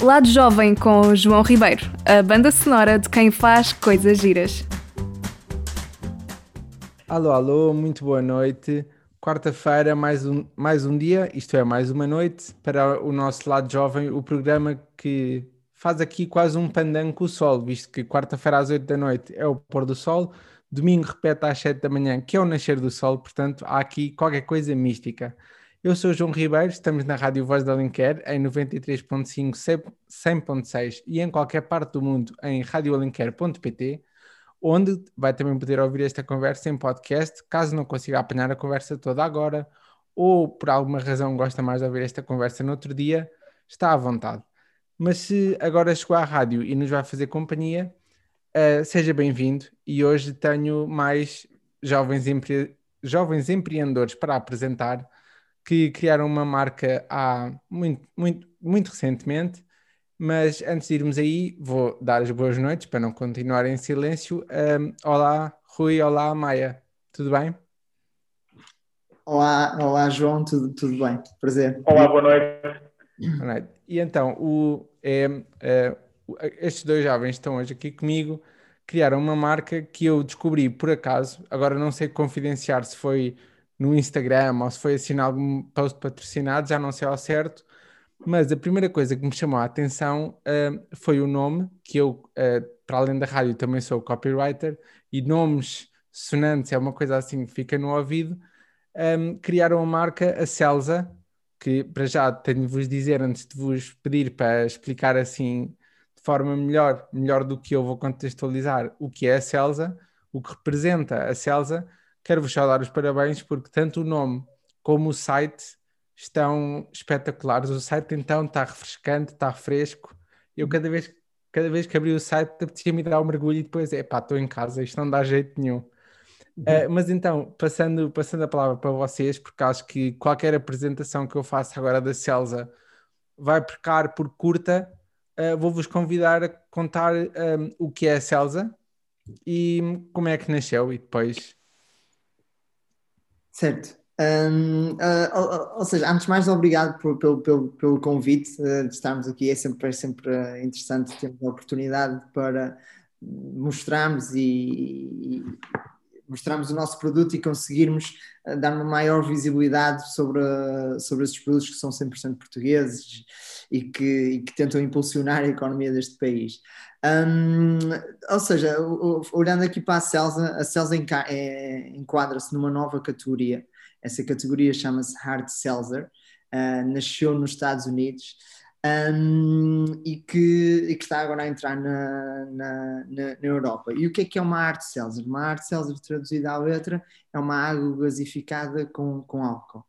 Lado Jovem com João Ribeiro, a banda sonora de quem faz coisas giras. Alô, alô, muito boa noite. Quarta-feira, mais um, mais um dia, isto é, mais uma noite, para o nosso Lado Jovem, o programa que faz aqui quase um pandango com o sol, visto que quarta-feira às 8 da noite é o pôr do sol, domingo repete às 7 da manhã, que é o nascer do sol, portanto há aqui qualquer coisa mística. Eu sou João Ribeiro, estamos na Rádio Voz da Alenquer em 93.5, 100.6 e em qualquer parte do mundo em radioalenquer.pt, onde vai também poder ouvir esta conversa em podcast, caso não consiga apanhar a conversa toda agora ou por alguma razão gosta mais de ouvir esta conversa no outro dia, está à vontade. Mas se agora chegou à rádio e nos vai fazer companhia, uh, seja bem-vindo e hoje tenho mais jovens, empre... jovens empreendedores para apresentar que criaram uma marca há muito, muito, muito recentemente. Mas antes de irmos aí, vou dar as boas noites para não continuar em silêncio. Um, olá, Rui, olá, Maia, tudo bem? Olá, olá João, tudo, tudo bem? Prazer. Olá, boa noite. Boa noite. E então, o, é, é, estes dois jovens estão hoje aqui comigo, criaram uma marca que eu descobri por acaso, agora não sei confidenciar se foi no Instagram ou se foi assim algum post patrocinado, já não sei ao certo, mas a primeira coisa que me chamou a atenção uh, foi o nome, que eu, uh, para além da rádio, também sou copywriter, e nomes sonantes é uma coisa assim que fica no ouvido. Um, criaram a marca, a Celsa, que para já tenho de vos dizer, antes de vos pedir para explicar assim de forma melhor, melhor do que eu vou contextualizar o que é a Celsa, o que representa a Celsa, quero-vos só dar os parabéns porque tanto o nome como o site estão espetaculares. O site então está refrescante, está fresco. Eu cada vez, cada vez que abri o site apetecia-me dar um mergulho e depois, é pá, estou em casa, isto não dá jeito nenhum. Uh, mas então, passando, passando a palavra para vocês, porque acho que qualquer apresentação que eu faça agora da Celsa vai pecar por curta, uh, vou-vos convidar a contar um, eh, o que é a Celsa e como é que nasceu e depois Certo. Um, uh, ou, ou, seja, antes de mais, obrigado por, pelo, pelo, pelo convite uh, de estarmos aqui. É sempre, é sempre interessante termos a oportunidade para mostrarmos e, e mostrarmos o nosso produto e conseguirmos uh, dar uma maior visibilidade sobre, sobre esses produtos que são 100% portugueses e que, e que tentam impulsionar a economia deste país. Um, ou seja, olhando aqui para a Celsa, a Celsa é, enquadra-se numa nova categoria. Essa categoria chama-se Hard Seltzer, uh, nasceu nos Estados Unidos um, e, que, e, que, está agora a entrar na, na, na, na, Europa. E o que é que é uma Hard Seltzer? Uma Hard Seltzer, traduzida à letra, é uma água gasificada com, com álcool.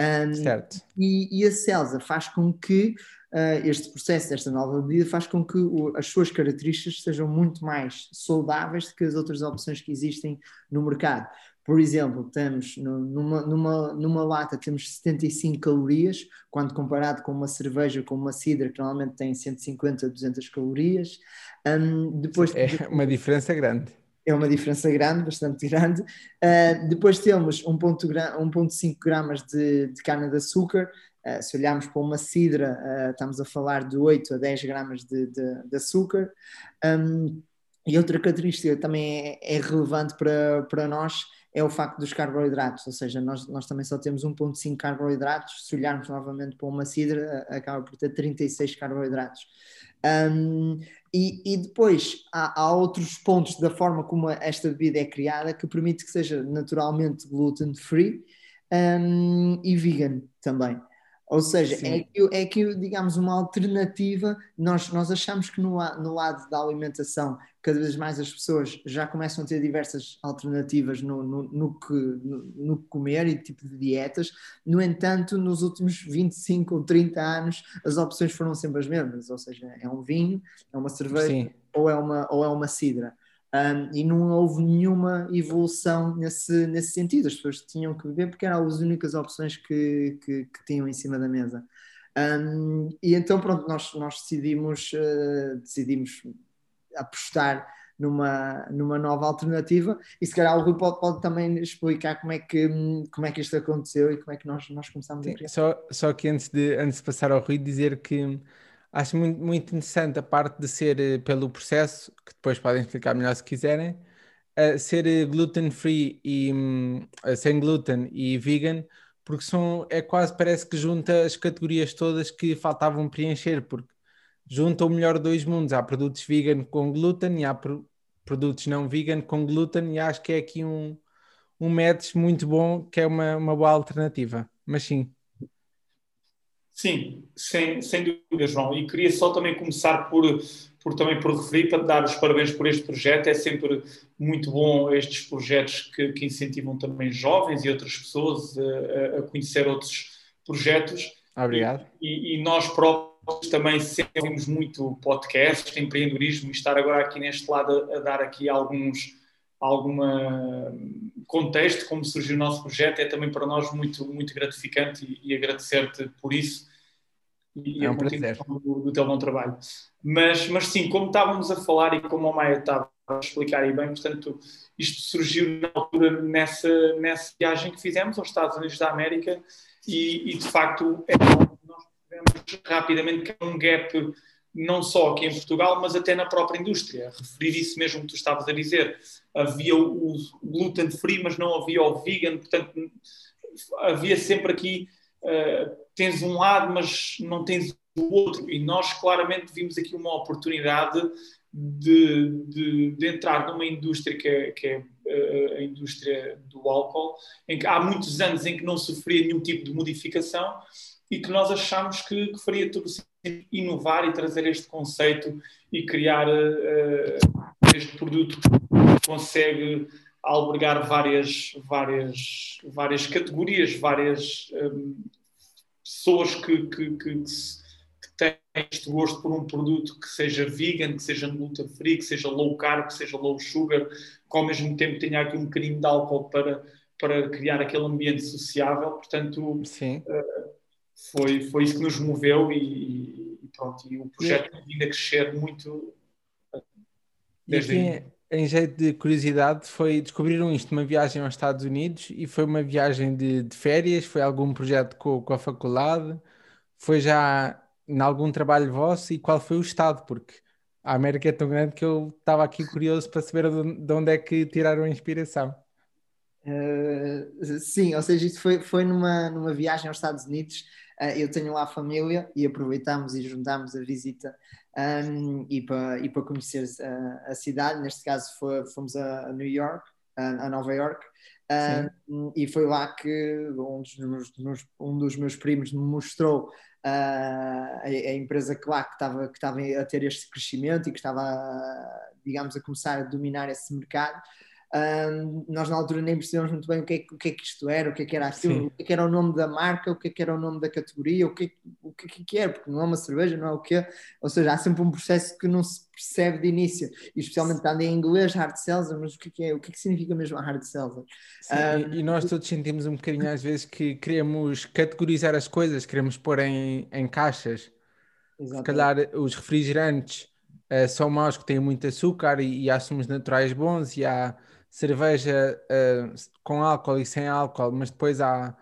Um, certo. E, e a Celsa faz com que uh, este processo, esta nova bebida, faz com que o, as suas características sejam muito mais saudáveis do que as outras opções que existem no mercado. Por exemplo, temos numa, numa, numa lata temos 75 calorias, quando comparado com uma cerveja, com uma cidra, que normalmente tem 150 a 200 calorias. Um, depois, é uma diferença grande. É uma diferença grande, bastante grande. Uh, depois temos 1,5 gramas de, de cana-de-açúcar, Uh, se olharmos para uma cidra, uh, estamos a falar de 8 a 10 gramas de, de, de açúcar. Um, e outra característica também é, é, relevante para, para nós é o facto dos carboidratos, ou seja, nós, nós também só temos 1,5 carboidratos. Se olharmos novamente para uma cidra, acaba por ter 36 carboidratos. Um, e, e, depois há, há, outros pontos da forma como esta bebida é criada que permite que seja naturalmente gluten free um, e vegan também. Ou seja, é que, é que, digamos, uma alternativa, nós, nós achamos que no, no lado da alimentação, cada vez mais as pessoas já começam a ter diversas alternativas no, no, no que, no, no, comer e tipo de dietas. No entanto, nos últimos 25 ou 30 anos, as opções foram sempre as mesmas, ou seja, é um vinho, é uma cerveja ou é uma, ou é uma cidra. Um, e não houve nenhuma evolução nesse, nesse sentido. As pessoas tinham que beber porque eram as únicas opções que, que, que tinham em cima da mesa. Um, e então, pronto, nós, nós decidimos, uh, decidimos apostar numa, numa nova alternativa e se calhar o Rui pode, pode, também explicar como é, que, como é que isto aconteceu e como é que nós, nós começámos Sim, a criar. Só, só que antes de, antes de passar ao Rui dizer que acho muito, muito interessante a parte de ser eh, pelo processo, que depois podem explicar melhor se quiserem, ser eh, gluten free e um, sem glúten e vegan, porque são, é quase parece que junta as categorias todas que faltavam preencher, porque junta o melhor dois mundos. Há produtos vegan com glúten e há pro, produtos não vegan com glúten, e acho que é aqui um, um match muito bom, que é uma, uma boa alternativa. Mas sim. Sim, sem, sem dúvida, João. E queria só também começar por, por também por referir, para dar os parabéns por este projeto. É sempre muito bom estes projetos que, que incentivam também jovens e outras pessoas a, a conhecer outros projetos. Obrigado. E, e, nós próprios também sempre muito podcasts, empreendedorismo, e estar agora aqui neste lado a, a dar aqui alguns alguma contexto como surgiu o nosso projeto é também para nós muito muito gratificante e, e agradecer-te por isso e é um prazer. Do, do teu bom trabalho mas mas sim como estávamos a falar e como o Maia estava a explicar aí bem portanto isto surgiu na altura nessa nessa viagem que fizemos aos Estados Unidos da América e, e de facto é nós tivemos rapidamente é um gap não só aqui em Portugal, mas até na própria indústria. Referir isso mesmo que tu estavas a dizer. Havia o gluten free, mas não havia o vegan, portanto, havia sempre aqui, uh, tens um lado, mas não tens o outro. E nós claramente vimos aqui uma oportunidade de, de, de entrar numa indústria que é, que é uh, a indústria do álcool, em que há muitos anos em que não sofria nenhum tipo de modificação e que nós achamos que, que faria todo sentido inovar e trazer este conceito e criar uh, este produto que consegue albergar várias, várias, várias categorias, várias um, pessoas que, que, que, que, têm este gosto por um produto que seja vegan, que seja gluten free, que seja low carb, que seja low sugar, que ao mesmo tempo tenha aqui um bocadinho de álcool para, para criar aquele ambiente sociável. Portanto, Sim. Uh, foi, foi isso que nos moveu e, e pronto, e o projeto tem vindo a crescer muito desde e aqui, em jeito de curiosidade, foi descobriram isto numa viagem aos Estados Unidos e foi uma viagem de, de férias, foi algum projeto com, com a faculdade, foi já em algum trabalho vosso e qual foi o estado, porque a América é tão grande que eu estava aqui curioso para saber de onde é que tiraram a inspiração. Uh, sim, ou seja, isto foi, foi numa, numa viagem aos Estados Unidos Uh, eu tenho lá a família e aproveitámos e juntámos a visita um, e para e para conhecer a, a, cidade. Neste caso, foi, fomos a, a, New York, a, a Nova York. Um, e foi lá que um dos meus, um dos meus primos me mostrou uh, a, a, empresa que lá que estava, que estava a ter este crescimento e que estava, digamos, a começar a dominar esse mercado. Um, nós na altura nem percebemos muito bem o que, é, o que é que isto era, o que é que era aquilo, o que, é que era o nome da marca, o que é que era o nome da categoria, o que, é, o que, é que era, porque não é uma cerveja, não é o quê. Ou seja, há sempre um processo que não se percebe de início, e especialmente estando em inglês, hard seltzer, mas o que é que, é, o que, é que significa mesmo hard seltzer? Sim, um, e nós todos sentimos um bocadinho às vezes que queremos categorizar as coisas, queremos pôr em, em caixas. Exatamente. Se calhar os refrigerantes uh, são maus que têm muito açúcar e, e há sumos naturais bons e há cerveja uh, com álcool e sem álcool, mas depois há,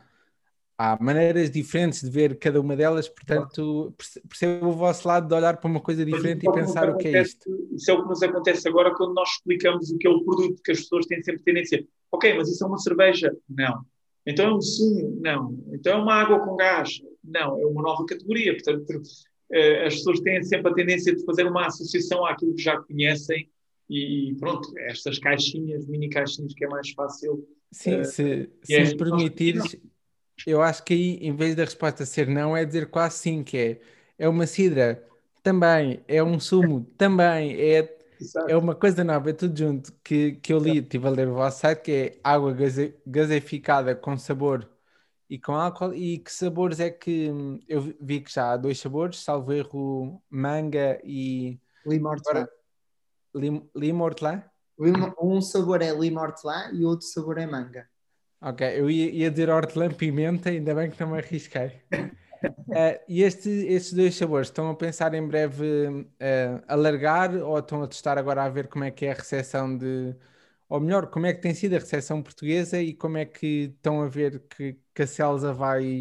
há maneiras diferentes de ver cada uma delas, portanto percebo o vosso lado de olhar para uma coisa diferente e pensar o que é isto. Isso é o que nos acontece agora quando nós explicamos o que é o produto, que as pessoas têm sempre tendência, ok, mas isso é uma cerveja? Não. Então é um sumo? Não. Então é uma água com gás? Não. É uma nova categoria, portanto eh, as pessoas têm sempre a tendência de fazer uma associação àquilo que já conhecem e pronto, estas caixinhas, mini caixinhas que é mais fácil. Sim, uh, se, se é, me permitires, eu acho que aí, em vez da resposta ser não, é dizer quase sim, que é, é uma cidra, também, é um sumo, também, é, é uma coisa nova, é tudo junto, que, que eu li, estive a ler o vosso site, que é água gaze, gaseificada com sabor e com álcool, e que sabores é que, eu vi que já há dois sabores, salvo erro, manga e... Limão Lim, lima hortelã? Um sabor é lima hortelã e outro sabor é manga. Ok, eu ia, ia dizer hortelã-pimenta, ainda bem que não me arrisquei. uh, e este, estes dois sabores, estão a pensar em breve uh, alargar ou estão a testar agora a ver como é que é a recepção de. Ou melhor, como é que tem sido a recepção portuguesa e como é que estão a ver que, que a Celsa vai.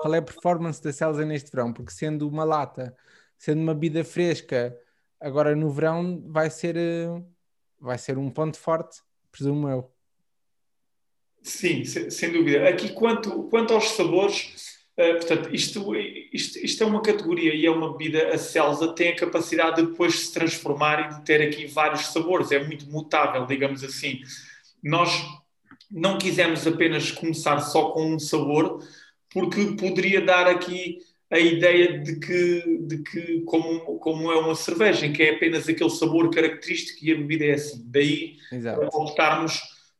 Qual é a performance da Celsa neste verão? Porque sendo uma lata sendo uma bebida fresca, agora no verão vai ser, eh, vai ser um ponto forte, presumo eu. Sim, sem dúvida. Aqui, quanto, quanto aos sabores, uh, portanto, isto, isto, isto é uma categoria e é uma bebida, a Celsa tem a capacidade de depois se transformar e de ter aqui vários sabores, é muito mutável, digamos assim. Nós não quisemos apenas começar só com um sabor, porque poderia dar aqui a ideia de que, de que como, como é uma cerveja, em que é apenas aquele sabor característico e a bebida é assim. Daí Exato. optarmos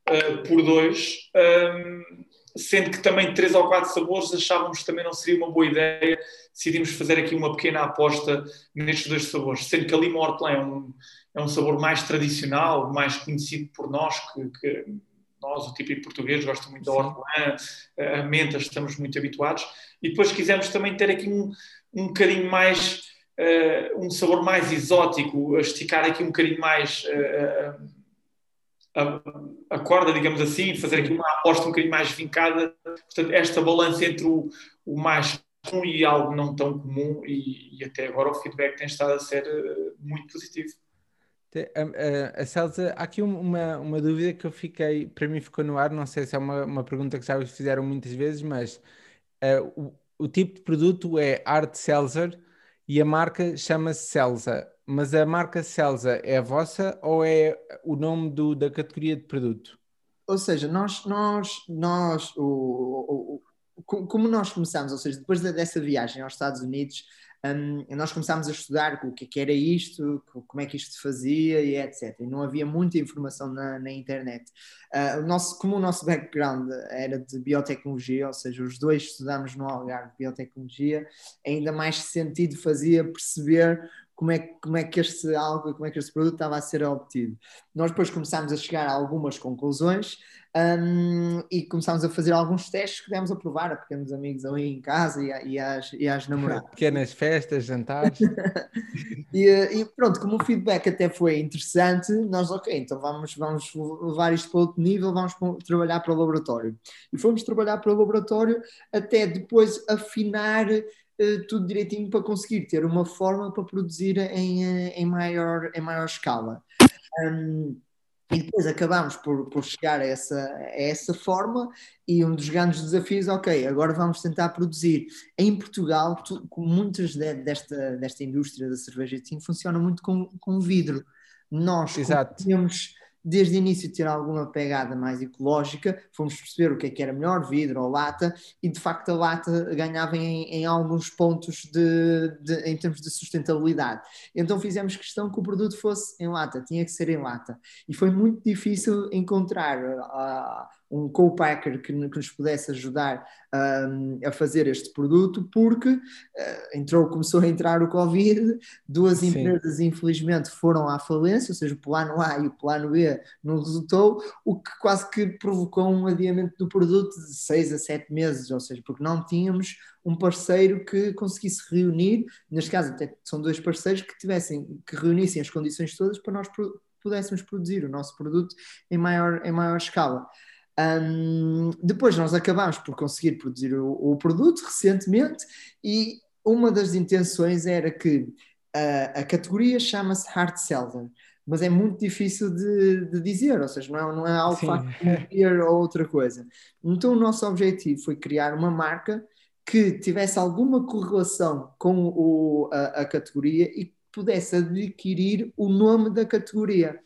uh, por dois, um, sendo que também três ou quatro sabores achávamos que também não seria uma boa ideia. Decidimos fazer aqui uma pequena aposta nestes dois sabores, sendo que a lima hortelã é um, é um sabor mais tradicional, mais conhecido por nós, que, que nós, o típico português, gosta muito da hortelã, a menta, estamos muito habituados. E depois quisemos também ter aqui um, um bocadinho mais, uh, um sabor mais exótico, esticar aqui um bocadinho mais uh, a, a, corda, digamos assim, fazer aqui uma aposta um bocadinho mais vincada. Portanto, esta balança entre o, o mais comum e algo não tão comum, e, e até agora o feedback tem estado a ser muito positivo. A, a, a Celsa, há aqui uma, uma dúvida que eu fiquei, para mim ficou no ar, não sei se é uma, uma pergunta que já vos fizeram muitas vezes, mas uh, o, o, tipo de produto é Art Seltzer e a marca chama-se Celsa, mas a marca Celsa é a vossa ou é o nome do, da categoria de produto? Ou seja, nós, nós, nós o, o, como nós começamos, ou seja, depois dessa viagem aos Estados Unidos, um, nós começámos a estudar o que, é era isto, como é que isto se fazia e etc. E não havia muita informação na, na internet. Uh, o nosso, como o nosso background era de biotecnologia, ou seja, os dois estudámos no Algarve biotecnologia, ainda mais sentido fazia perceber como é, como é que este algo, como é que este produto estava a ser obtido. Nós depois começámos a chegar a algumas conclusões um, e começámos a fazer alguns testes que demos a provar a pequenos amigos ali em casa e, a, e, às, e às namoradas. Pequenas festas, jantares. e, e, pronto, como o feedback até foi interessante, nós, ok, então vamos, vamos levar isto para outro nível, vamos trabalhar para o laboratório. E fomos trabalhar para o laboratório até depois afinar tudo direitinho para conseguir ter uma forma para produzir em, eh, em, maior, em maior escala. Um, e depois acabamos por, por chegar a essa, a essa forma e um dos grandes desafios, ok, agora vamos tentar produzir. Em Portugal, tu, muitas de, desta, desta indústria da cerveja assim, funciona muito com, com vidro. Nós temos desde o início ter alguma pegada mais ecológica, fomos perceber o que é que era melhor, vidro ou lata, e de facto a lata ganhava em, em alguns pontos de, de, em termos de sustentabilidade. Então fizemos questão que o produto fosse em lata, tinha que ser em lata. E foi muito difícil encontrar uh, um co-packer que, que, nos pudesse ajudar um, a fazer este produto, porque uh, entrou, começou a entrar o Covid, duas Sim. empresas infelizmente foram à falência, ou seja, o plano A e o plano B não resultou, o que quase que provocou um adiamento do produto de seis a sete meses, ou seja, porque não tínhamos um parceiro que conseguisse reunir, neste caso até são dois parceiros que tivessem, que reunissem as condições todas para nós pudéssemos produzir o nosso produto em maior, em maior escala. Um, depois nós acabámos por conseguir produzir o, o, produto recentemente e uma das intenções era que a, a categoria chama-se Hard Seltzer, mas é muito difícil de, de, dizer, ou seja, não é, não é algo fácil ou outra coisa. Então o nosso objetivo foi criar uma marca que tivesse alguma correlação com o, a, a categoria e que pudesse adquirir o nome da categoria.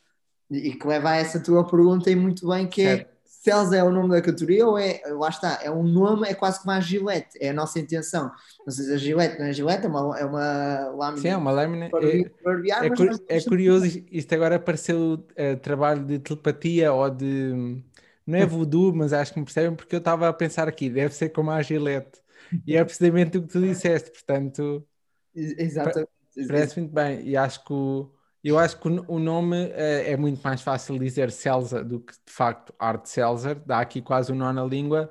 E que leva a essa tua pergunta e muito bem, que é certo. é Cells é o nome da categoria ou é, lá está, é um nome, é quase como a Gillette, é a nossa intenção. Não sei se a Gillette não é Gillette, é uma, é uma lâmina. Sim, é uma lâmina. é, é, é, curioso, isto agora apareceu uh, trabalho de telepatia ou de. Não é voodoo, mas acho que me percebem, porque eu estava a pensar aqui, deve ser como a Gillette. E é precisamente o que tu disseste, portanto. Exatamente. Parece muito bem. E acho que o eu acho que o nome uh, é muito mais fácil dizer Celsa do que de facto Art Celser, dá aqui quase um nó na língua.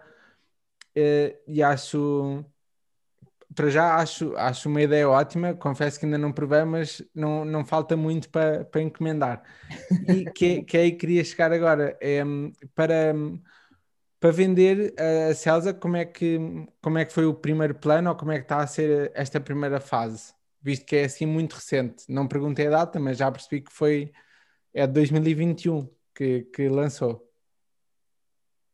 Uh, e acho, para já, acho, acho uma ideia ótima. Confesso que ainda não provei, mas não, não falta muito para, para encomendar. E que, que aí queria chegar agora é para, para vender a Celsa. Como é, que, como é que foi o primeiro plano ou como é que está a ser esta primeira fase? Visto que é assim muito recente. Não perguntei a data, mas já percebi que foi é de 2021 que, que lançou.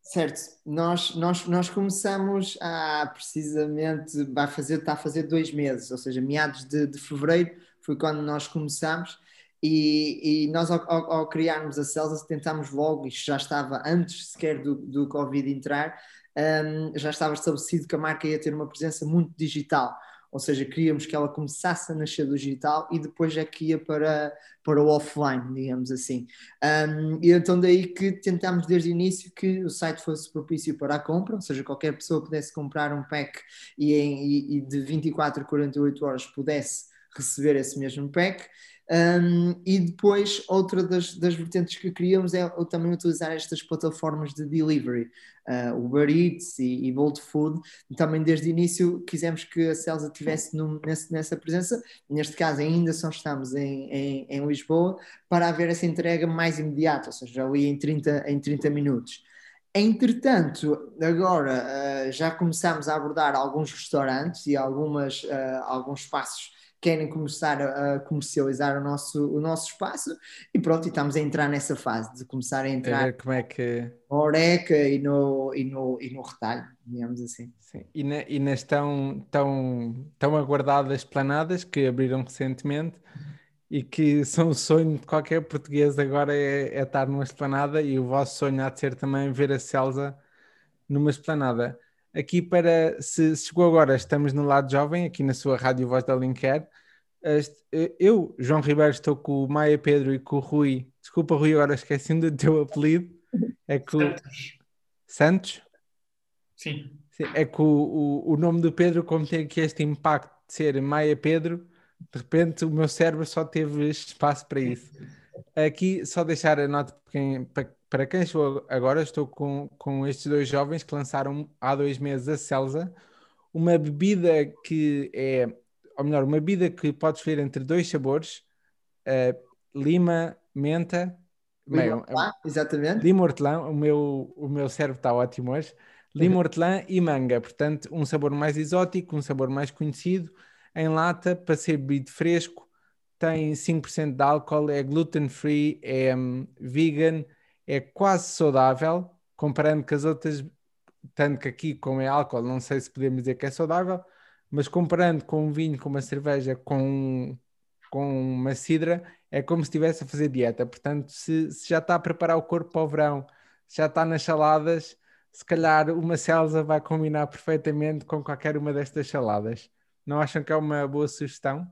Certo, nós, nós, nós começamos há precisamente, vai fazer, está a fazer dois meses, ou seja, meados de, de fevereiro foi quando nós começamos e, e nós ao, ao, ao, criarmos a Celsa tentámos logo, isto já estava antes sequer do, do Covid entrar, um, já estava estabelecido que a marca ia ter uma presença muito digital, ou seja, queríamos que ela começasse a nascer do digital e depois é que ia para, para o offline, digamos assim. Um, e então daí que tentámos desde o início que o site fosse propício para a compra, ou seja, qualquer pessoa pudesse comprar um pack e, e, e de 24 a 48 horas pudesse receber esse mesmo pack. Um, e depois, outra das, das vertentes que queríamos é também utilizar estas plataformas de delivery, uh, Uber Eats e, e Bolt Food. Também desde o início quisemos que a Celsa tivesse nessa presença, neste caso ainda só estamos em, em, em, Lisboa, para haver essa entrega mais imediata, ou seja, ali em 30, em 30 minutos. Entretanto, agora uh, já começamos a abordar alguns restaurantes e algumas, uh, alguns espaços querem começar a, comercializar o nosso, o nosso espaço e pronto, e estamos a entrar nessa fase de começar a entrar é, como é que... na Oreca e no, e, no, e no retalho, digamos assim. Sim. E, na, e nas tão, tão, tão aguardadas planadas que abriram recentemente e que são o sonho de qualquer português agora é, é estar numa esplanada e o vosso sonho há de ser também ver a Celsa numa esplanada aqui para, se, chegou agora, estamos no lado jovem, aqui na sua Rádio Voz da Linker. Eu, João Ribeiro, estou com o Maia Pedro e com o Rui. Desculpa, Rui, agora esqueci do teu apelido. É com Santos. Santos? Sim. Sim. É que o, o, o nome do Pedro, como tem aqui este impacto de ser Maia Pedro, de repente o meu cérebro só teve espaço para isso. Aqui, só deixar a nota para quem, para para quem chegou agora, estou com, com estes dois jovens que lançaram há dois meses a Celsa, uma bebida que é, ou melhor, uma bebida que pode escolher entre dois sabores, uh, lima, menta, lima hortelã, exatamente. Lima hortelã, o meu, o meu cérebro está ótimo hoje. Lima hortelã e manga, portanto, um sabor mais exótico, um sabor mais conhecido, em lata, para ser bebido fresco, tem 5% de álcool, é gluten free, é um, vegan, é quase saudável, comparando com as outras, tanto que aqui, como é álcool, não sei se podemos dizer que é saudável, mas comparando com um vinho, com uma cerveja, com, com uma cidra, é como se estivesse a fazer dieta. Portanto, se, se já está a preparar o corpo para o verão, já está nas saladas, se calhar uma celsa vai combinar perfeitamente com qualquer uma destas saladas. Não acham que é uma boa sugestão?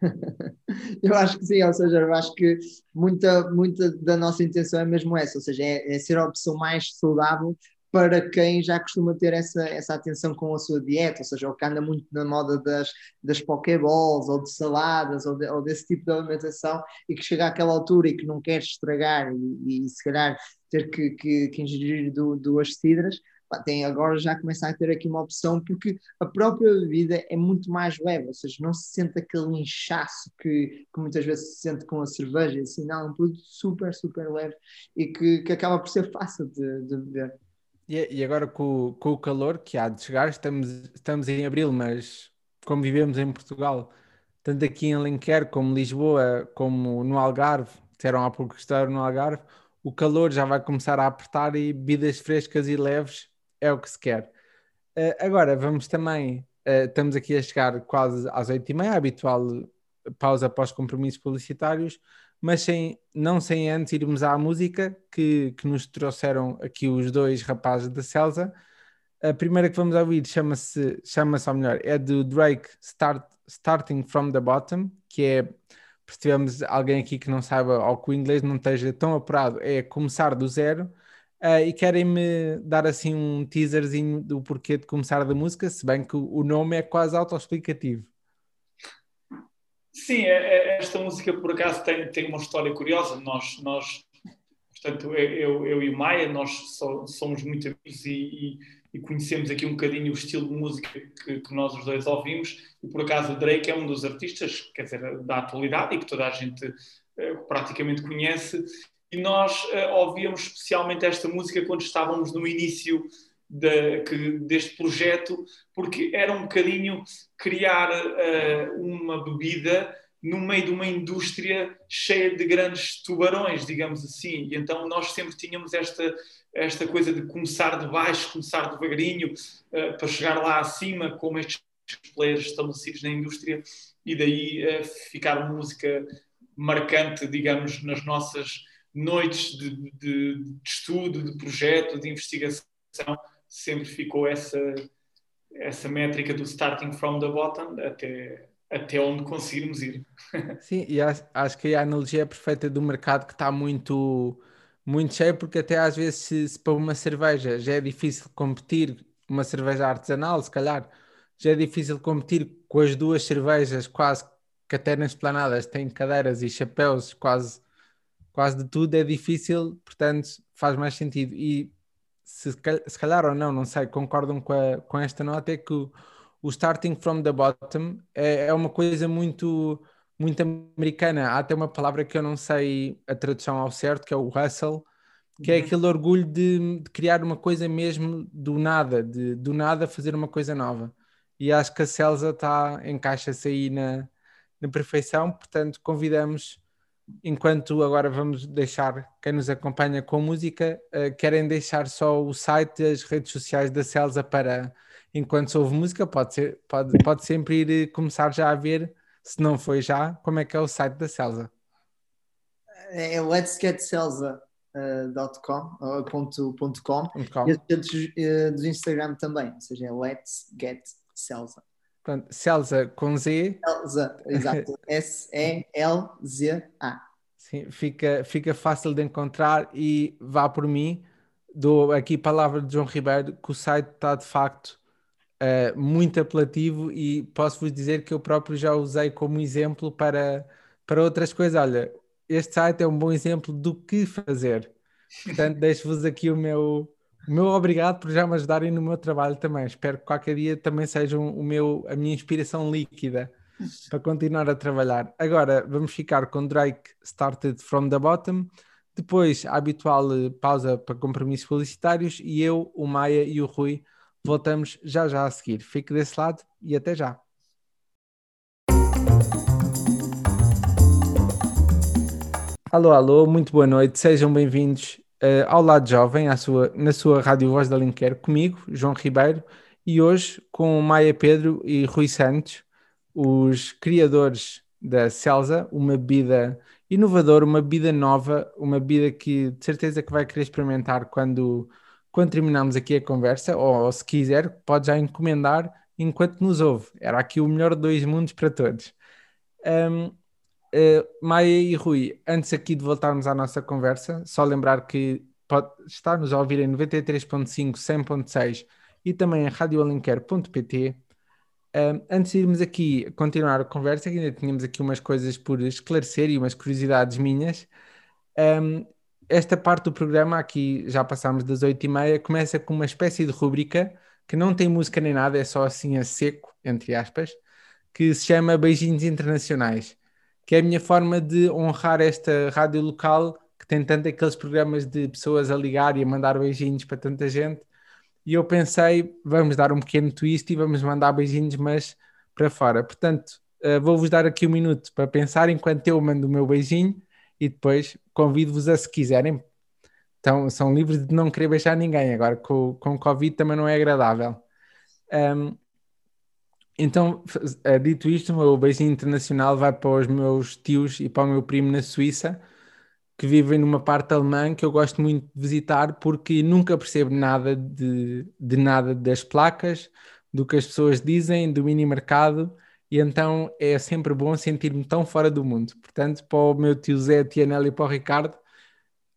eu acho que sim, ou seja, eu acho que muita, muita da nossa intenção é mesmo essa, ou seja, é, é ser a opção mais saudável para quem já costuma ter essa, essa atenção com a sua dieta, ou seja, o que anda muito na moda das, das pokeballs ou de saladas ou, de, ou desse tipo de alimentação e que chega àquela altura e que não quer estragar e, e se calhar ter que, que, que ingerir duas cidras, tem agora já começa a ter aqui uma opção porque a própria bebida é muito mais leve, ou seja, não se sente aquele inchaço que, que muitas vezes se sente com a cerveja, assim, não, é um produto super, super leve e que, que acaba por ser fácil de, de beber. E, agora com, com o calor que há de chegar, estamos, estamos em abril, mas como vivemos em Portugal, tanto aqui em Alenquer como Lisboa, como no Algarve, disseram há pouco que estavam no Algarve, o calor já vai começar a apertar e bebidas frescas e leves é o que se quer. Uh, agora vamos também, uh, estamos aqui a chegar quase às oito e meia, habitual pausa após compromissos publicitários, mas sem, não sem antes irmos à música que, que nos trouxeram aqui os dois rapazes da Celsa. A primeira que vamos ouvir chama-se, chama-se, ou melhor, é do Drake Start, Starting from the Bottom, que é, se tivermos alguém aqui que não saiba ou que o inglês não esteja tão apurado, é começar do zero. Uh, e querem-me dar assim um teaserzinho do porquê de começar da música, se bem que o nome é quase autoexplicativo. Sim, é, é, esta música por acaso tem, tem uma história curiosa. Nós, nós portanto, eu, eu e o Maia, nós so, somos muito amigos e, e, e, conhecemos aqui um bocadinho o estilo de música que, que, nós os dois ouvimos. E por acaso o Drake é um dos artistas, quer dizer, da atualidade e que toda a gente uh, praticamente conhece e nós uh, ouvíamos especialmente esta música quando estávamos no início de, que, deste projeto, porque era um bocadinho criar uh, uma bebida no meio de uma indústria cheia de grandes tubarões, digamos assim. E então nós sempre tínhamos esta, esta coisa de começar de baixo, começar devagarinho, uh, para chegar lá acima, como estes players estabelecidos na indústria, e daí uh, ficar música marcante, digamos, nas nossas noites de, de, de, estudo, de projeto, de investigação, sempre ficou essa, essa métrica do starting from the bottom até, até onde conseguirmos ir. Sim, e acho, acho que a analogia é perfeita do mercado que está muito, muito cheio, porque até às vezes se, se para uma cerveja já é difícil competir, uma cerveja artesanal, se calhar, já é difícil competir com as duas cervejas quase que até nas planadas têm cadeiras e chapéus quase, quase de tudo, é difícil, portanto faz mais sentido. E se, se calhar ou não, não sei, concordam com, a, com esta nota, é que o, o starting from the bottom é, é uma coisa muito, muito americana. Há até uma palavra que eu não sei a tradução ao certo, que é o hustle, que é uhum. aquele orgulho de, de, criar uma coisa mesmo do nada, de do nada fazer uma coisa nova. E acho que a Celsa tá, encaixa-se aí na, na perfeição, portanto convidamos, enquanto agora vamos deixar quem nos acompanha com música, uh, querem deixar só o site e as redes sociais da Celsa para enquanto se ouve música, pode, ser, pode, pode sempre ir eh, começar já a ver, se não foi já, como é que é o site da Celsa. É, é letsgetcelsa.com uh, ponto, ponto com, com. e as redes uh, do Instagram também, ou seja, é Let's Get Celsa. Portanto, Celsa com Z. Celsa, exato. S-E-L-Z-A. Sim, fica, fica fácil de encontrar e vá por mim. Dou aqui palavra de João Ribeiro que o site está de facto uh, muito apelativo e posso-vos dizer que eu próprio já usei como exemplo para, para outras coisas. Olha, este site é um bom exemplo do que fazer. Portanto, deixo-vos aqui o meu, meu obrigado por já me ajudarem no meu trabalho também. Espero que qualquer dia também sejam o meu, a minha inspiração líquida para continuar a trabalhar. Agora vamos ficar com Drake Started from the Bottom. Depois, a habitual eh, pausa para compromissos publicitários e eu, o Maia e o Rui Voltamos já já a seguir. Fique desse lado e até já. Alô, alô, muito boa noite, sejam bem-vindos uh, ao Lado Jovem, sua, na sua Rádio Voz da Linker, comigo, João Ribeiro, e hoje com Maia Pedro e Rui Santos, os criadores da Celsa, uma bebida inovadora, uma bebida nova, uma bebida que de certeza que vai querer experimentar quando quando terminarmos aqui a conversa, ou, ou, se quiser, pode já encomendar enquanto nos ouve. Era aqui o melhor dois mundos para todos. Um, uh, eh, Maia e Rui, antes aqui de voltarmos à nossa conversa, só lembrar que pode estar-nos a ouvir em 93.5, 100.6 e também em radioalenquer.pt. Um, antes de irmos aqui continuar a conversa, ainda tínhamos aqui umas coisas por esclarecer e umas curiosidades minhas. Um, esta parte do programa, aqui já passámos das oito e meia, começa com uma espécie de rubrica que não tem música nem nada, é só assim a seco, entre aspas, que se chama Beijinhos Internacionais, que é a minha forma de honrar esta rádio local que tem tanto aqueles programas de pessoas a ligar e a mandar beijinhos para tanta gente. E eu pensei, vamos dar um pequeno twist e vamos mandar beijinhos, mas para fora. Portanto, uh, vou-vos dar aqui um minuto para pensar enquanto eu mando o meu beijinho e depois convido-vos a, se quiserem, então, são livres de não querer beijar ninguém. Agora, com, com o Covid também não é agradável. Um, então, eh, dito isto, o meu beijinho internacional vai para os meus tios e para o meu primo na Suíça, que vivem numa parte alemã que eu gosto muito de visitar porque nunca percebo nada de, de nada das placas, do que as pessoas dizem, do mini mercado e então é sempre bom sentir-me tão fora do mundo. Portanto, para o meu tio Zé, tia Nelly e para o Ricardo,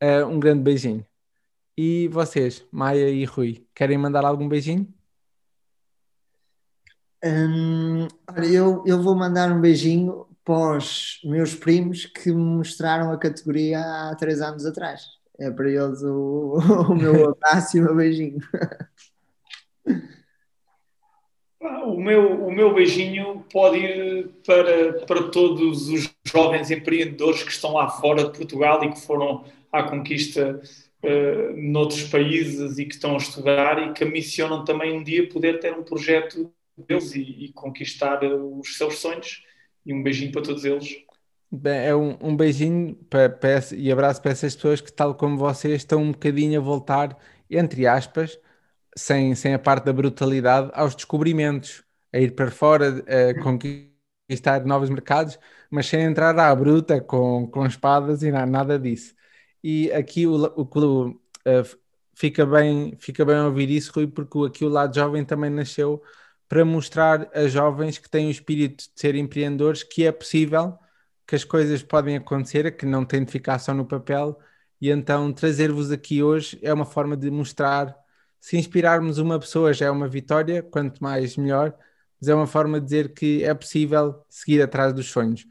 uh, um grande beijinho. E vocês, Maia e Rui, querem mandar algum beijinho? Hum, eu, eu vou mandar um beijinho para os meus primos que me mostraram a categoria há três anos atrás. É para eles o, o meu abraço e o meu beijinho. O meu, o meu beijinho pode ir para, para todos os jovens empreendedores que estão lá fora de Portugal e que foram à conquista uh, noutros países e que estão a estudar e que ambicionam também um dia poder ter um projeto deles e, e conquistar os seus sonhos. E um beijinho para todos eles. Bem, é um, um beijinho para, para, e abraço para essas pessoas que, tal como vocês, estão um bocadinho a voltar, entre aspas, sem, sem a parte da brutalidade, aos descobrimentos, a ir para fora, a conquistar novos mercados, mas sem entrar à bruta com, com espadas e nada disso. E aqui o, o uh, fica, bem, fica bem ouvir isso, Rui, porque aqui o lado jovem também nasceu para mostrar a jovens que têm o espírito de ser empreendedores que é possível que as coisas podem acontecer, que não tem de ficar só no papel, e então trazer-vos aqui hoje é uma forma de mostrar, se inspirarmos uma pessoa já é uma vitória, quanto mais melhor, mas é uma forma de dizer que é possível seguir atrás dos sonhos.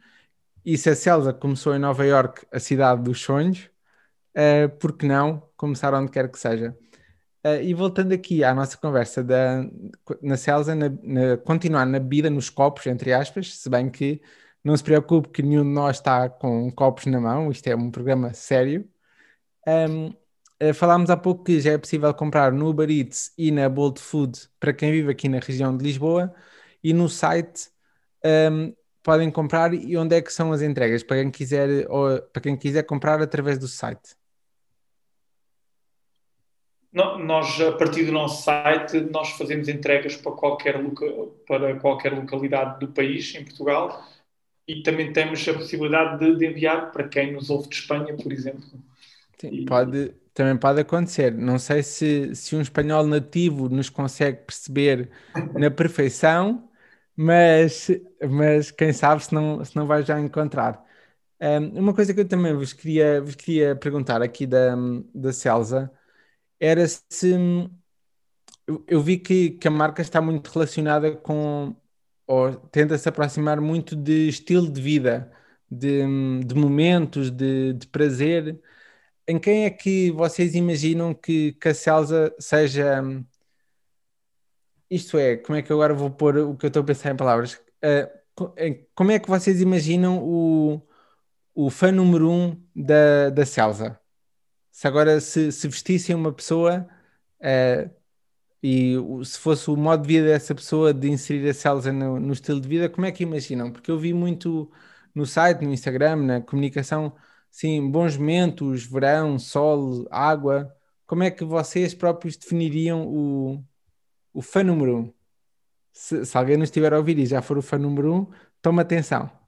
E se a Celsa começou em Nova York, a cidade dos sonhos, uh, por que não começar onde quer que seja? Uh, e voltando aqui à nossa conversa da, na Celsa, na, na, continuar na bebida, nos copos, entre aspas, se bem que não se preocupe que nenhum de nós está com copos na mão, isto é um programa sério. Um, eh, falámos há pouco que já é possível comprar no Uber Eats e na Bolt Food para quem vive aqui na região de Lisboa e no site um, podem comprar e onde é que são as entregas para quem quiser ou para quem quiser comprar através do site. Nós, a partir do nosso site, nós fazemos entregas para qualquer, para qualquer localidade do país, em Portugal, e também temos a possibilidade de, de enviar para quem nos ouve de Espanha, por exemplo. Sim, e... pode, também pode acontecer. Não sei se, se um espanhol nativo nos consegue perceber na perfeição, mas, mas quem sabe se não, se não vai já encontrar. Um, uma coisa que eu também vos queria, vos queria perguntar aqui da, da Celsa era se eu, vi que, que a marca está muito relacionada com ou tenta se aproximar muito de estilo de vida, de, de momentos, de, de, prazer. Em quem é que vocês imaginam que, que a Celsa seja. Isto é, como é que agora vou pôr o que eu estou a pensar em palavras? Uh, como é que vocês imaginam o, o fã número um da, da Celsa? Se agora se, se vestissem uma pessoa, uh, e se fosse o modo de vida dessa pessoa de inserir a Celsa no, no, estilo de vida, como é que imaginam? Porque eu vi muito no site, no Instagram, na comunicação, sim, bons momentos, verão, sol, água. Como é que vocês próprios definiriam o, o fã número um? Se, se alguém nos estiver a ouvir e já for o fã número um, toma atenção.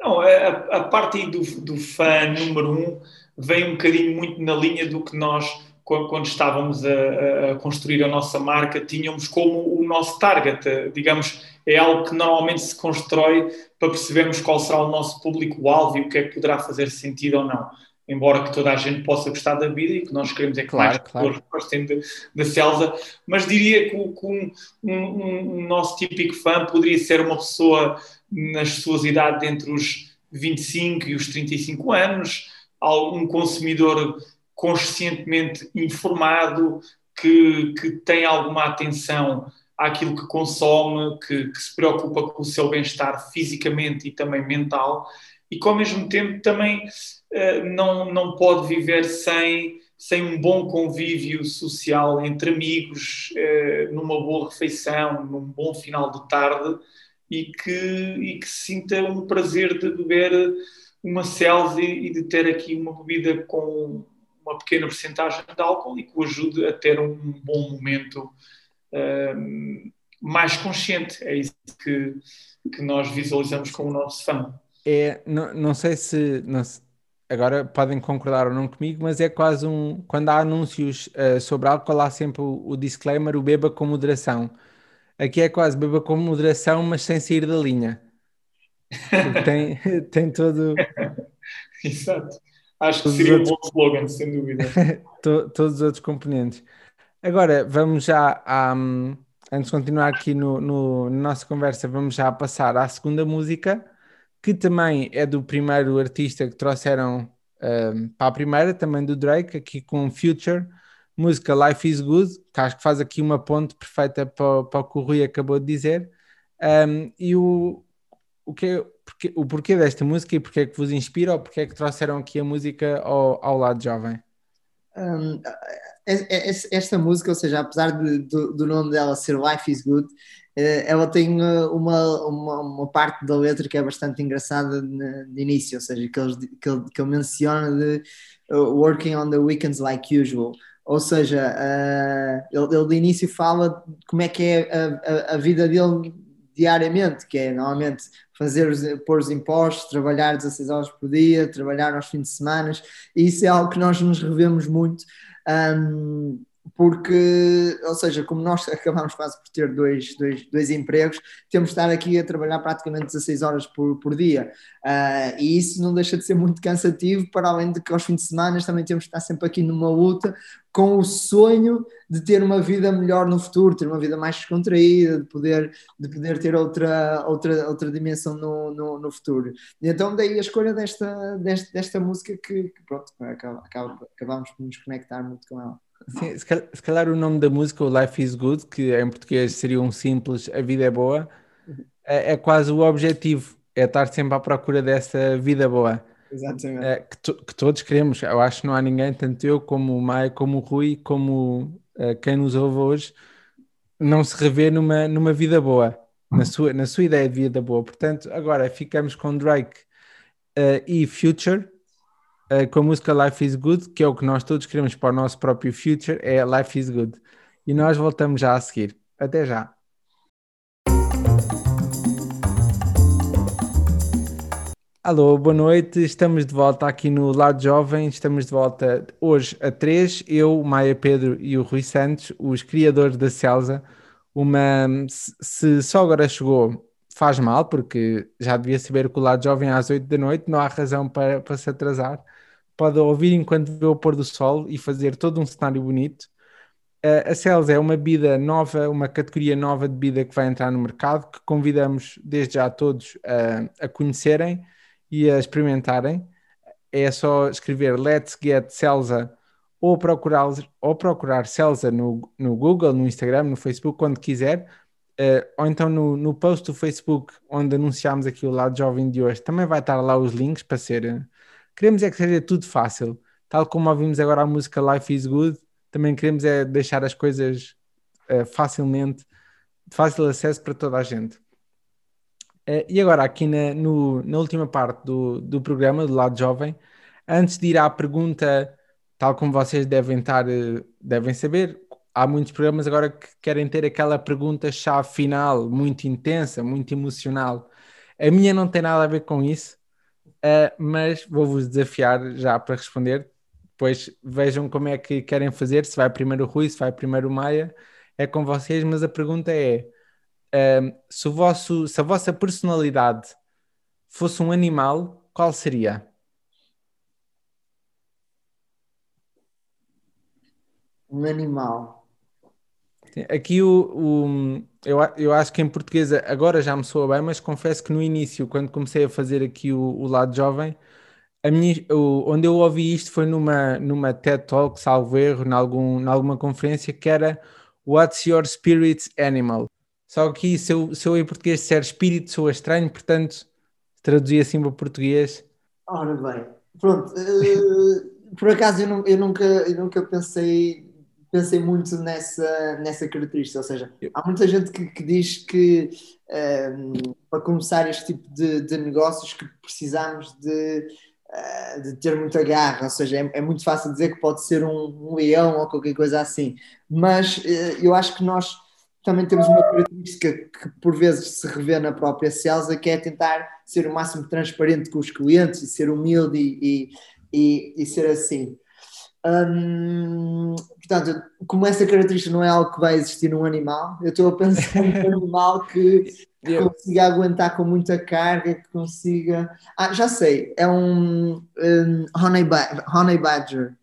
Não, a, a parte do, do fã número um vem um bocadinho muito na linha do que nós quando estávamos a, a, construir a nossa marca, tínhamos como o nosso target. Digamos, é algo que normalmente se constrói para percebermos qual será o nosso público-alvo e o que é que poderá fazer sentido ou não. Embora que toda a gente possa gostar da vida e que nós queremos é que claro, mais pessoas gostem da Celsa, mas diria que, que um, um, um, nosso típico fã poderia ser uma pessoa nas suas idades entre os 25 e os 35 anos, um consumidor conscientemente informado, que, que tem alguma atenção àquilo que consome, que, que se preocupa com o seu bem-estar fisicamente e também mental, e que ao mesmo tempo também não, não pode viver sem, sem um bom convívio social entre amigos, uh, numa boa refeição, num bom final de tarde, e que, e que sinta um prazer de beber uma Celsius e de ter aqui uma bebida com uma pequena porcentagem de álcool e que o ajude a ter um bom momento um, mais consciente. É isso que, que nós visualizamos com o nosso fã. É, não, não sei se. Não, agora podem concordar ou não comigo, mas é quase um. Quando há anúncios uh, sobre álcool, há sempre o, o, disclaimer: o beba com moderação. Aqui é quase beba com moderação, mas sem sair da linha. Tem, tem todo. Exato. Acho que seria outros... um bom slogan, sem dúvida. Todos os outros componentes. Agora, vamos já, a, antes de continuar aqui no, no, na nossa conversa, vamos já passar à segunda música, que também é do primeiro artista que trouxeram um, para a primeira, também do Drake, aqui com Future, música Life is Good, que acho que faz aqui uma ponte perfeita para, para o que o Rui acabou de dizer. Um, e o, o que porque, o porquê desta música e porque é que vos inspira ou porque é que trouxeram aqui a música ao, ao lado jovem? Um, é, é, esta música, ou seja, apesar de, do, do, nome dela ser Life is Good, ela tem eh, uma, uma, uma, parte da letra que é bastante engraçada de início, ou seja, que que ele, que ele menciona de uh, working on the weekends like usual. Ou seja, uh, ele, ele de início fala como é que é a, a, a vida dele diariamente, que é normalmente fazer os, pôr os impostos, trabalhar 16 horas por dia, trabalhar aos fins de semana, e isso é algo que nós nos revemos muito. Um, porque, ou seja, como nós acabamos quase por ter dois, dois, dois empregos, temos de estar aqui a trabalhar praticamente 16 horas por, por dia. Uh, e isso não deixa de ser muito cansativo, para além de que aos fins de semana também temos de estar sempre aqui numa luta com o sonho de ter uma vida melhor no futuro, ter uma vida mais descontraída, de poder, de poder ter outra, outra, outra dimensão no, no, no futuro. E então daí a escolha desta, desta, desta música que, que pronto, acaba, acaba, acabamos por nos conectar muito com ela. Sim, se, calhar, se calhar o nome da música, o Life is Good, que em português seria um simples A Vida é Boa, é, é quase o objetivo, é estar sempre à procura dessa vida boa. Exatamente. É, que, to, que, todos queremos. Eu acho que não há ninguém, tanto eu como o Maia, como o Rui, como uh, quem nos ouve hoje, não se revê numa, numa vida boa, na sua, na sua ideia de vida boa. Portanto, agora ficamos com Drake uh, e Future uh, com a música Life is Good, que é o que nós todos queremos para o nosso próprio future, é Life is Good. E nós voltamos já a seguir. Até já. Alô, boa noite. Estamos de volta aqui no Lado Jovem. Estamos de volta hoje a três. Eu, Maia Pedro e o Rui Santos, os criadores da Celsa. Uma, se só agora chegou, faz mal, porque já devia saber que o Lado Jovem é às oito da noite, não há razão para, para se atrasar pode ouvir enquanto vê o pôr do sol e fazer todo um cenário bonito. A Celos é uma bebida nova, uma categoria nova de bebida que vai entrar no mercado, que convidamos desde já todos a conhecerem e a experimentarem. É só escrever Let's Get Celsa ou procurar, ou procurar Celsa no, no Google, no Instagram, no Facebook, quando quiser. Uh, ou então no, no post do Facebook onde anunciámos aqui o lado jovem de hoje, também vai estar lá os links para ser Queremos é que seja tudo fácil. Tal como ouvimos agora a música Life is Good, também queremos é deixar as coisas uh, facilmente, de fácil acesso para toda a gente. Uh, e agora, aqui na, no, na última parte do, do programa, do lado jovem, antes de ir à pergunta, tal como vocês devem estar, uh, devem saber, há muitos programas agora que querem ter aquela pergunta-chave final, muito intensa, muito emocional. A minha não tem nada a ver com isso. Uh, mas vou-vos desafiar já para responder. Depois vejam como é que querem fazer, se vai primeiro o Rui, se vai primeiro o Maia, é com vocês, mas a pergunta é: uh, se, vosso, se a vossa personalidade fosse um animal, qual seria? Um animal. Aqui o, o, eu, eu acho que em português agora já me soa bem, mas confesso que no início, quando comecei a fazer aqui o, o lado jovem, a minha, o, onde eu ouvi isto foi numa, numa TED Talk, salvo erro, em algum, alguma conferência, que era What's Your Spirit Animal? Só que se eu, se eu em português disser espírito soa estranho, portanto traduzi assim para português. Ora bem, pronto. Uh, por acaso eu, não, eu, nunca, eu nunca pensei pensei muito nessa, nessa característica, ou seja, há muita gente que, que diz que um, ehm, para começar este tipo de, de negócios que precisamos de, uh, de ter muita garra, ou seja, é, é, muito fácil dizer que pode ser um, um leão ou qualquer coisa assim, mas uh, eu acho que nós também temos uma característica que por vezes se revê na própria Celsa, que é tentar ser o máximo transparente com os clientes e ser humilde e, e, e, e ser assim. Hum, portanto, como essa característica não é algo que vai existir num animal, eu estou a pensar num animal que, que consiga aguentar com muita carga, que consiga. Ah, já sei, é um, um honey, ba honey Badger,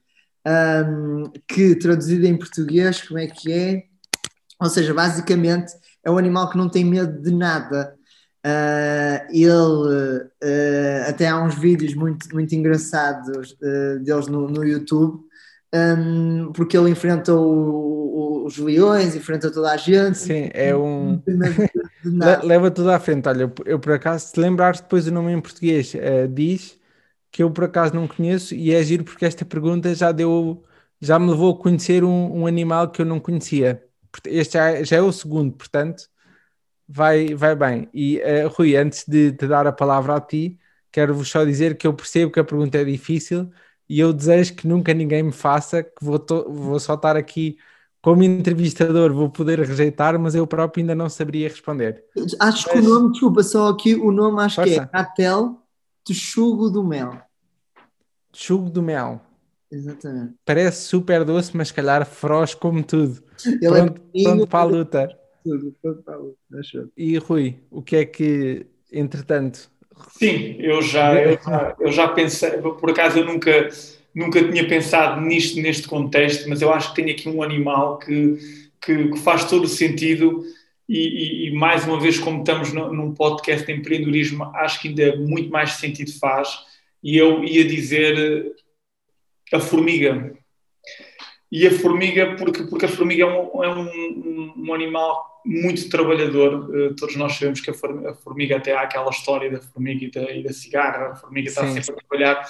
um, que traduzido em português, como é que é? Ou seja, basicamente é um animal que não tem medo de nada. Uh, ele uh, até há uns vídeos muito, muito engraçados uh, deles no, no YouTube um, porque ele enfrenta o, os leões, enfrenta toda a gente. Sim, é um. Leva tudo à frente. Olha, eu, eu por acaso, se lembrares depois o nome em português, uh, diz que eu por acaso não conheço e é giro porque esta pergunta já deu, já me levou a conhecer um, um animal que eu não conhecia. Este já, já, é o segundo, portanto, vai, vai bem. E uh, Rui, antes de te dar a palavra a ti, quero-vos só dizer que eu percebo que a pergunta é difícil e eu desejo que nunca ninguém me faça, que vou, vou só estar aqui como entrevistador vou poder rejeitar, mas eu próprio ainda não saberia responder. Acho mas... que o nome, desculpa, só aqui o nome acho Força. que é Atel Texugo do Mel. Texugo do Mel. Exatamente. Parece super doce, mas calhar feroz como tudo. Ele é pronto, é pronto para a luta. Tudo, pronto para a luta. E Rui, o que é que, entretanto... Sim, eu já, eu já, eu já pensei, por acaso eu nunca nunca tinha pensado nisto, neste contexto, mas eu acho que tenho aqui um animal que, que, que faz todo o sentido e, e, e, mais uma vez, como estamos num podcast de empreendedorismo, acho que ainda muito mais sentido faz. E eu ia dizer a formiga. E a formiga, porque, porque a formiga é um, é um, um animal muito trabalhador. Uh, todos nós sabemos que a formiga, até há aquela história da formiga e da, e da cigarra, a formiga está Sim. sempre a trabalhar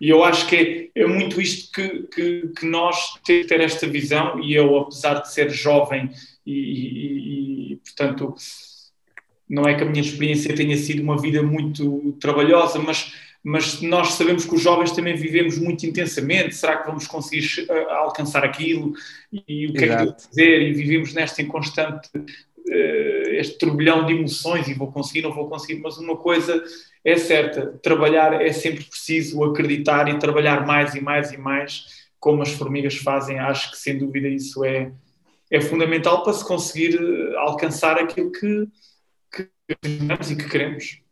e eu acho que é, é muito isto que, que, que, nós temos que ter esta visão, e eu, apesar de ser jovem e, e, e, portanto, não é que a minha experiência tenha sido uma vida muito trabalhosa, mas, mas nós sabemos que os jovens também vivemos muito intensamente. Será que vamos conseguir eh, alcançar aquilo? E o que Exato. é que devo fazer? E vivemos nesta inconstante uh, este turbilhão de emoções e vou conseguir, não vou conseguir, mas uma coisa é certa, trabalhar é sempre preciso acreditar e trabalhar mais e mais e mais, como as formigas fazem, acho que sem dúvida isso é, é fundamental para se conseguir eh, alcançar aquilo que, que e que queremos.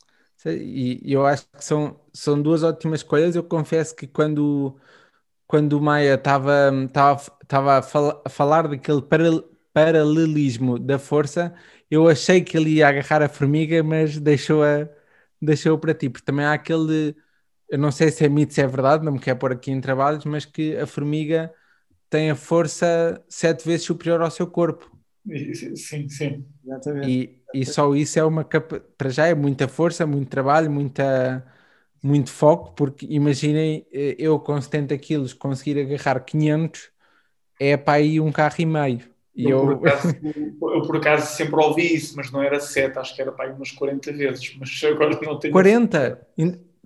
E eu acho que são, são duas ótimas escolhas. Eu confesso que quando, quando o Maia estava a, fal, a falar daquele paralelismo da força, eu achei que ele ia agarrar a formiga, mas deixou-a deixou para ti, porque também há aquele, eu não sei se é mito, se é verdade, não me quero pôr aqui em trabalhos, mas que a formiga tem a força sete vezes superior ao seu corpo. Sim, sim. Exatamente. E, e só isso é uma capa... para já é muita força, muito trabalho, muita, muito foco, porque imaginem eh, eu com 70 quilos conseguir agarrar 500 é para aí um carro e meio. E eu, eu... Por acaso, eu, por acaso, sempre ouvi isso, mas não era 7, acho que era para aí umas 40 vezes, mas agora não tenho. 40?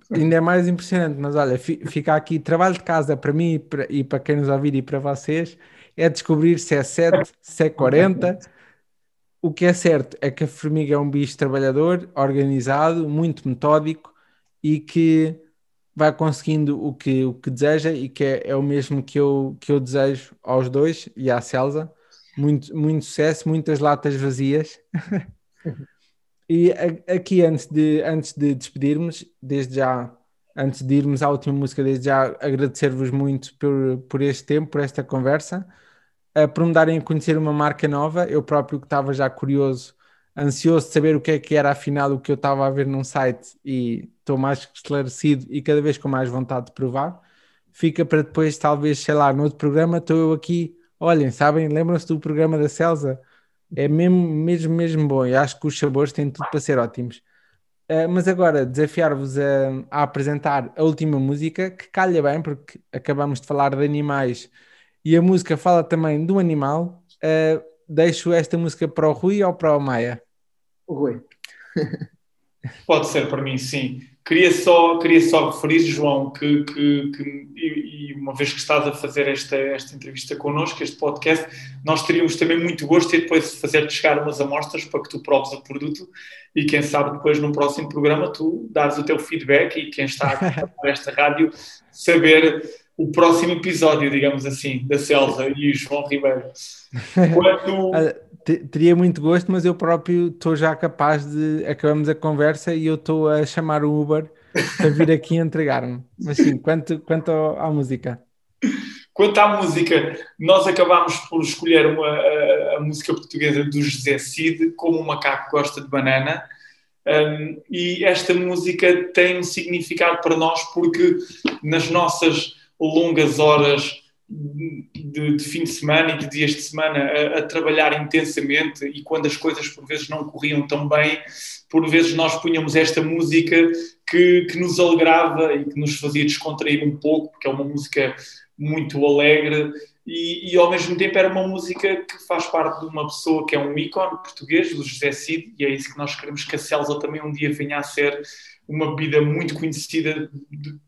Ainda é mais impressionante, mas olha, fica aqui trabalho de casa para mim e para, e para quem nos ouvir e para vocês é descobrir se é 7, se é 40. O que é certo é que a formiga é um bicho trabalhador, organizado, muito metódico e que vai conseguindo o que, o que deseja e que é, é o mesmo que eu, que eu desejo aos dois e à Celsa muito, muito sucesso, muitas latas vazias. e aqui, antes de, antes de despedirmos, desde já, antes de irmos à última música, desde já agradecer-vos muito por, por este tempo, por esta conversa, uh, por me darem a conhecer uma marca nova. Eu próprio que estava já curioso, ansioso de saber o que é que era afinal o que eu estava a ver num site e estou mais esclarecido e cada vez com mais vontade de provar. Fica para depois, talvez, sei lá, no outro programa, estou eu aqui Olhem, sabem, lembram-se do programa da Celsa? É mesmo, mesmo, mesmo bom. Eu acho que os sabores têm tudo para ser ótimos. Uh, mas agora, desafiar-vos a, a, apresentar a última música, que calha bem, porque acabamos de falar de animais e a música fala também do animal. Uh, deixo esta música para o Rui ou para o Maia? O Rui. Pode ser para mim, sim. Queria só, queria só referir, João, que, que, que e, e, uma vez que estás a fazer esta, esta entrevista connosco, este podcast, nós teríamos também muito gosto em depois fazer-te chegar umas amostras para que tu proves o produto e quem sabe depois num próximo programa tu dares o teu feedback e quem está a esta rádio saber o próximo episódio, digamos assim, da Celsa e João Ribeiro. Quando teria muito gosto, mas eu próprio estou já capaz de. Acabamos a conversa e eu estou a chamar o Uber para vir aqui entregar-me. Mas sim, quanto, quanto à música? Quanto à música, nós acabámos por escolher uma, a, a, música portuguesa do José Cid, como o macaco gosta de banana. Um, e esta música tem um significado para nós porque nas nossas longas horas de, de, fim de semana e de dias de semana a, a, trabalhar intensamente e quando as coisas por vezes não corriam tão bem, por vezes nós punhamos esta música que, que nos alegrava e que nos fazia descontrair um pouco, porque é uma música muito alegre e, e, ao mesmo tempo era uma música que faz parte de uma pessoa que é um ícone português, do José Cid, e é isso que nós queremos que a Celsa também um dia venha a ser uma bebida muito conhecida de,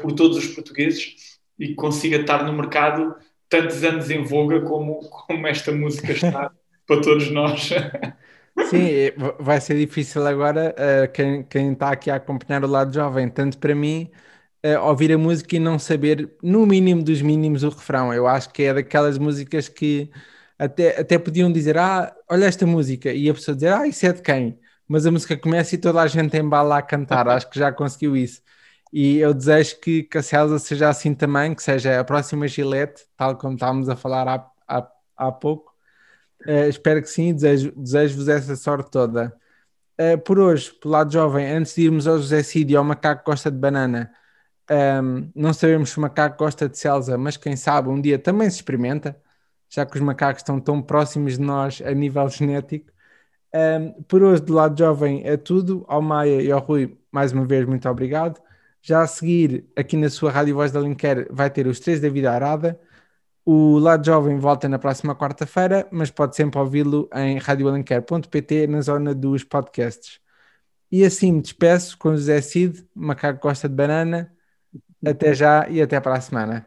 por todos os portugueses e consiga estar no mercado tantos anos em voga como, como esta música está para todos nós. Sim, vai ser difícil agora uh, quem, quem está aqui a acompanhar o lado jovem, tanto para mim, uh, ouvir a música e não saber, no mínimo dos mínimos, o refrão. Eu acho que é daquelas músicas que até, até podiam dizer, ah, olha esta música, e a pessoa dizer, ah, isso é de quem? Mas a música começa e toda a gente embala a cantar, acho que já conseguiu isso. E eu desejo que, que a Celsa seja assim também, que seja a próxima Gillette, tal como estávamos a falar há, há, há pouco. Uh, espero que sim, desejo-vos desejo essa sorte toda. Uh, por hoje, pelo lado jovem, antes de irmos ao José Cid e ao macaco gosta de banana, um, ehm, não sabemos se o macaco gosta de Celsa, mas quem sabe um dia também se experimenta, já que os macacos estão tão próximos de nós a nível genético. Um, ehm, por hoje, do lado jovem, é tudo. Ao Maia e ao Rui, mais uma vez, muito obrigado. Já a seguir, aqui na sua Rádio Voz da Linker, vai ter os três da vida arada. O Lado Jovem volta na próxima quarta-feira, mas pode sempre ouvi-lo em radioalenquer.pt na zona dos podcasts. E assim me despeço com José Cid, macaco gosta de banana. Até já e até para a semana.